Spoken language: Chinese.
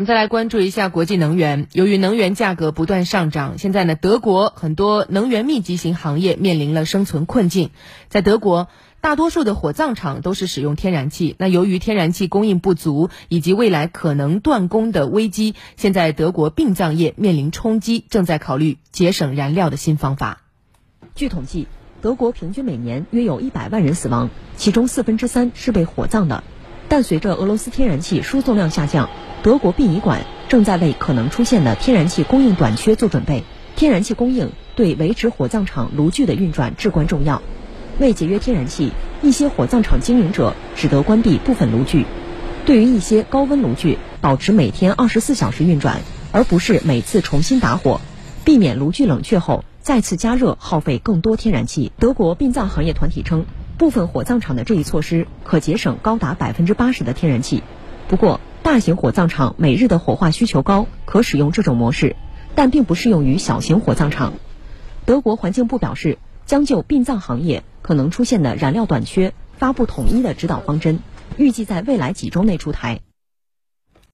我们再来关注一下国际能源。由于能源价格不断上涨，现在呢，德国很多能源密集型行业面临了生存困境。在德国，大多数的火葬场都是使用天然气。那由于天然气供应不足，以及未来可能断供的危机，现在德国殡葬业面临冲击，正在考虑节省燃料的新方法。据统计，德国平均每年约有一百万人死亡，其中四分之三是被火葬的。但随着俄罗斯天然气输送量下降，德国殡仪馆正在为可能出现的天然气供应短缺做准备。天然气供应对维持火葬场炉具的运转至关重要。为节约天然气，一些火葬场经营者只得关闭部分炉具。对于一些高温炉具，保持每天二十四小时运转，而不是每次重新打火，避免炉具冷却后再次加热，耗费更多天然气。德国殡葬行业团体称，部分火葬场的这一措施可节省高达百分之八十的天然气。不过，大型火葬场每日的火化需求高，可使用这种模式，但并不适用于小型火葬场。德国环境部表示，将就殡葬行业可能出现的燃料短缺发布统一的指导方针，预计在未来几周内出台。